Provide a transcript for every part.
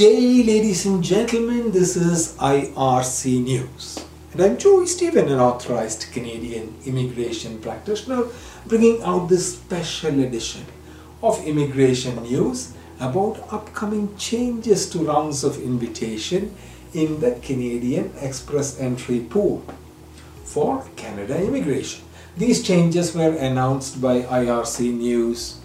day, ladies and gentlemen. This is IRC News. And I'm Joy Stephen, an authorized Canadian immigration practitioner, bringing out this special edition of Immigration News about upcoming changes to rounds of invitation in the Canadian Express Entry Pool for Canada immigration. These changes were announced by IRC News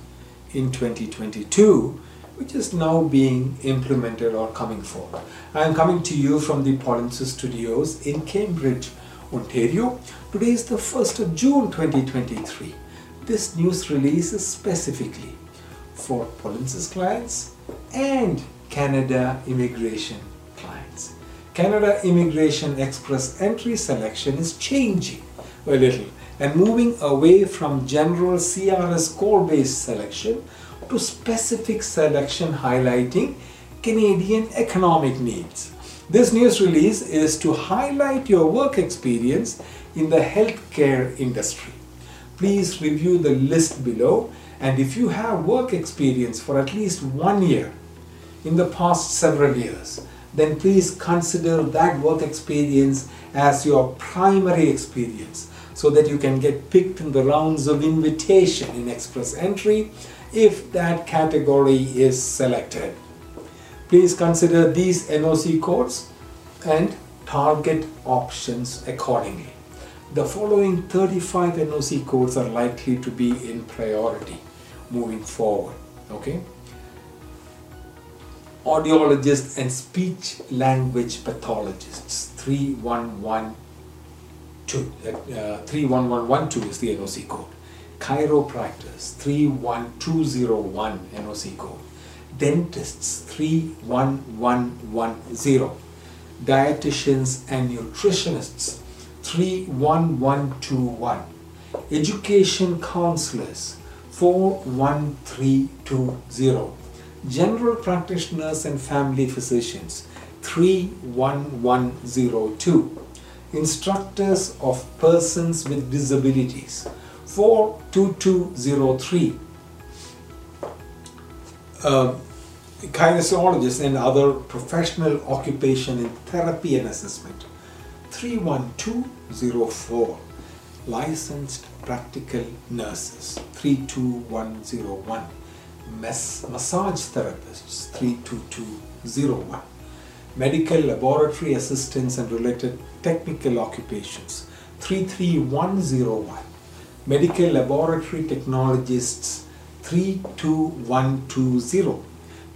in 2022 which is now being implemented or coming forward. I am coming to you from the Polinsys Studios in Cambridge, Ontario. Today is the 1st of June 2023. This news release is specifically for Polinsys clients and Canada immigration clients. Canada Immigration Express entry selection is changing a little and moving away from general CRS score based selection to specific selection highlighting Canadian economic needs. This news release is to highlight your work experience in the healthcare industry. Please review the list below and if you have work experience for at least one year in the past several years, then please consider that work experience as your primary experience so that you can get picked in the rounds of invitation in express entry if that category is selected. Please consider these NOC codes and target options accordingly. The following 35 NOC codes are likely to be in priority moving forward. Okay? Audiologists and speech language pathologists 3112 uh, 31112 is the NOC code chiropractors 31201 NOC code, dentists 31110, dietitians and nutritionists 31121, education counselors 41320, general practitioners and family physicians 31102, instructors of persons with disabilities 42203. Uh, kinesiologists and other professional occupation in therapy and assessment. 31204 licensed practical nurses. 32101 Mas- massage therapists. 32201 medical laboratory assistants and related technical occupations. 33101 medical laboratory technologists 32120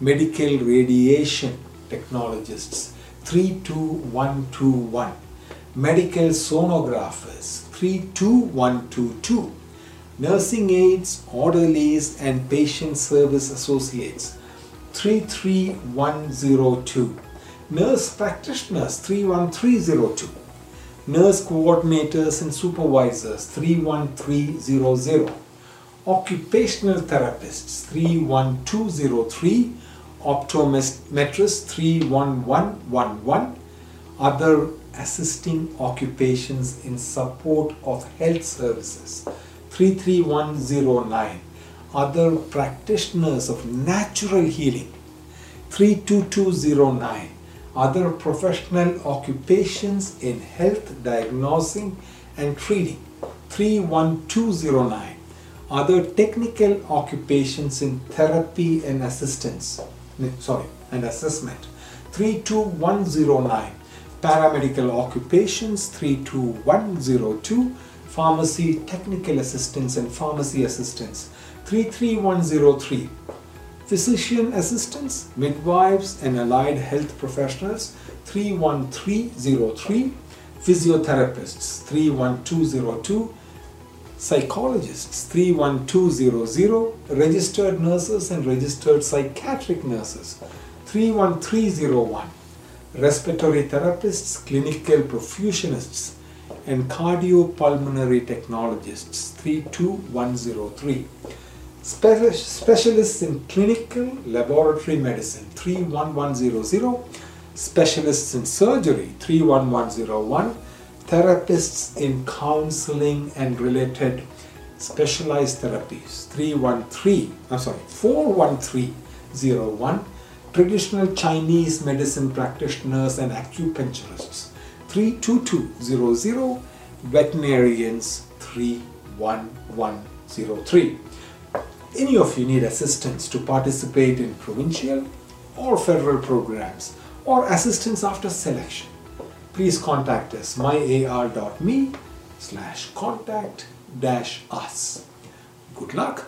medical radiation technologists 32121 medical sonographers 32122 nursing aides orderlies and patient service associates 33102 nurse practitioners 31302 nurse coordinators and supervisors 31300, occupational therapists 31203, optometrists 31111, other assisting occupations in support of health services 33109, other practitioners of natural healing 32209 other professional occupations in health diagnosing and treating. 31209 other technical occupations in therapy and assistance. Sorry and assessment. 32109 paramedical occupations 32102 pharmacy technical assistance and pharmacy assistance. 33103 physician assistants, midwives, and allied health professionals 31303, physiotherapists 31202, psychologists 31200, registered nurses and registered psychiatric nurses 31301, respiratory therapists, clinical perfusionists, and cardiopulmonary technologists 32103 specialists in clinical laboratory medicine 31100, specialists in surgery 31101, therapists in counseling and related specialized therapies 313, I'm sorry, 41301, traditional Chinese medicine practitioners and acupuncturists 32200, veterinarians 31103. Any of you need assistance to participate in provincial or federal programs or assistance after selection, please contact us myar.me slash contact dash us. Good luck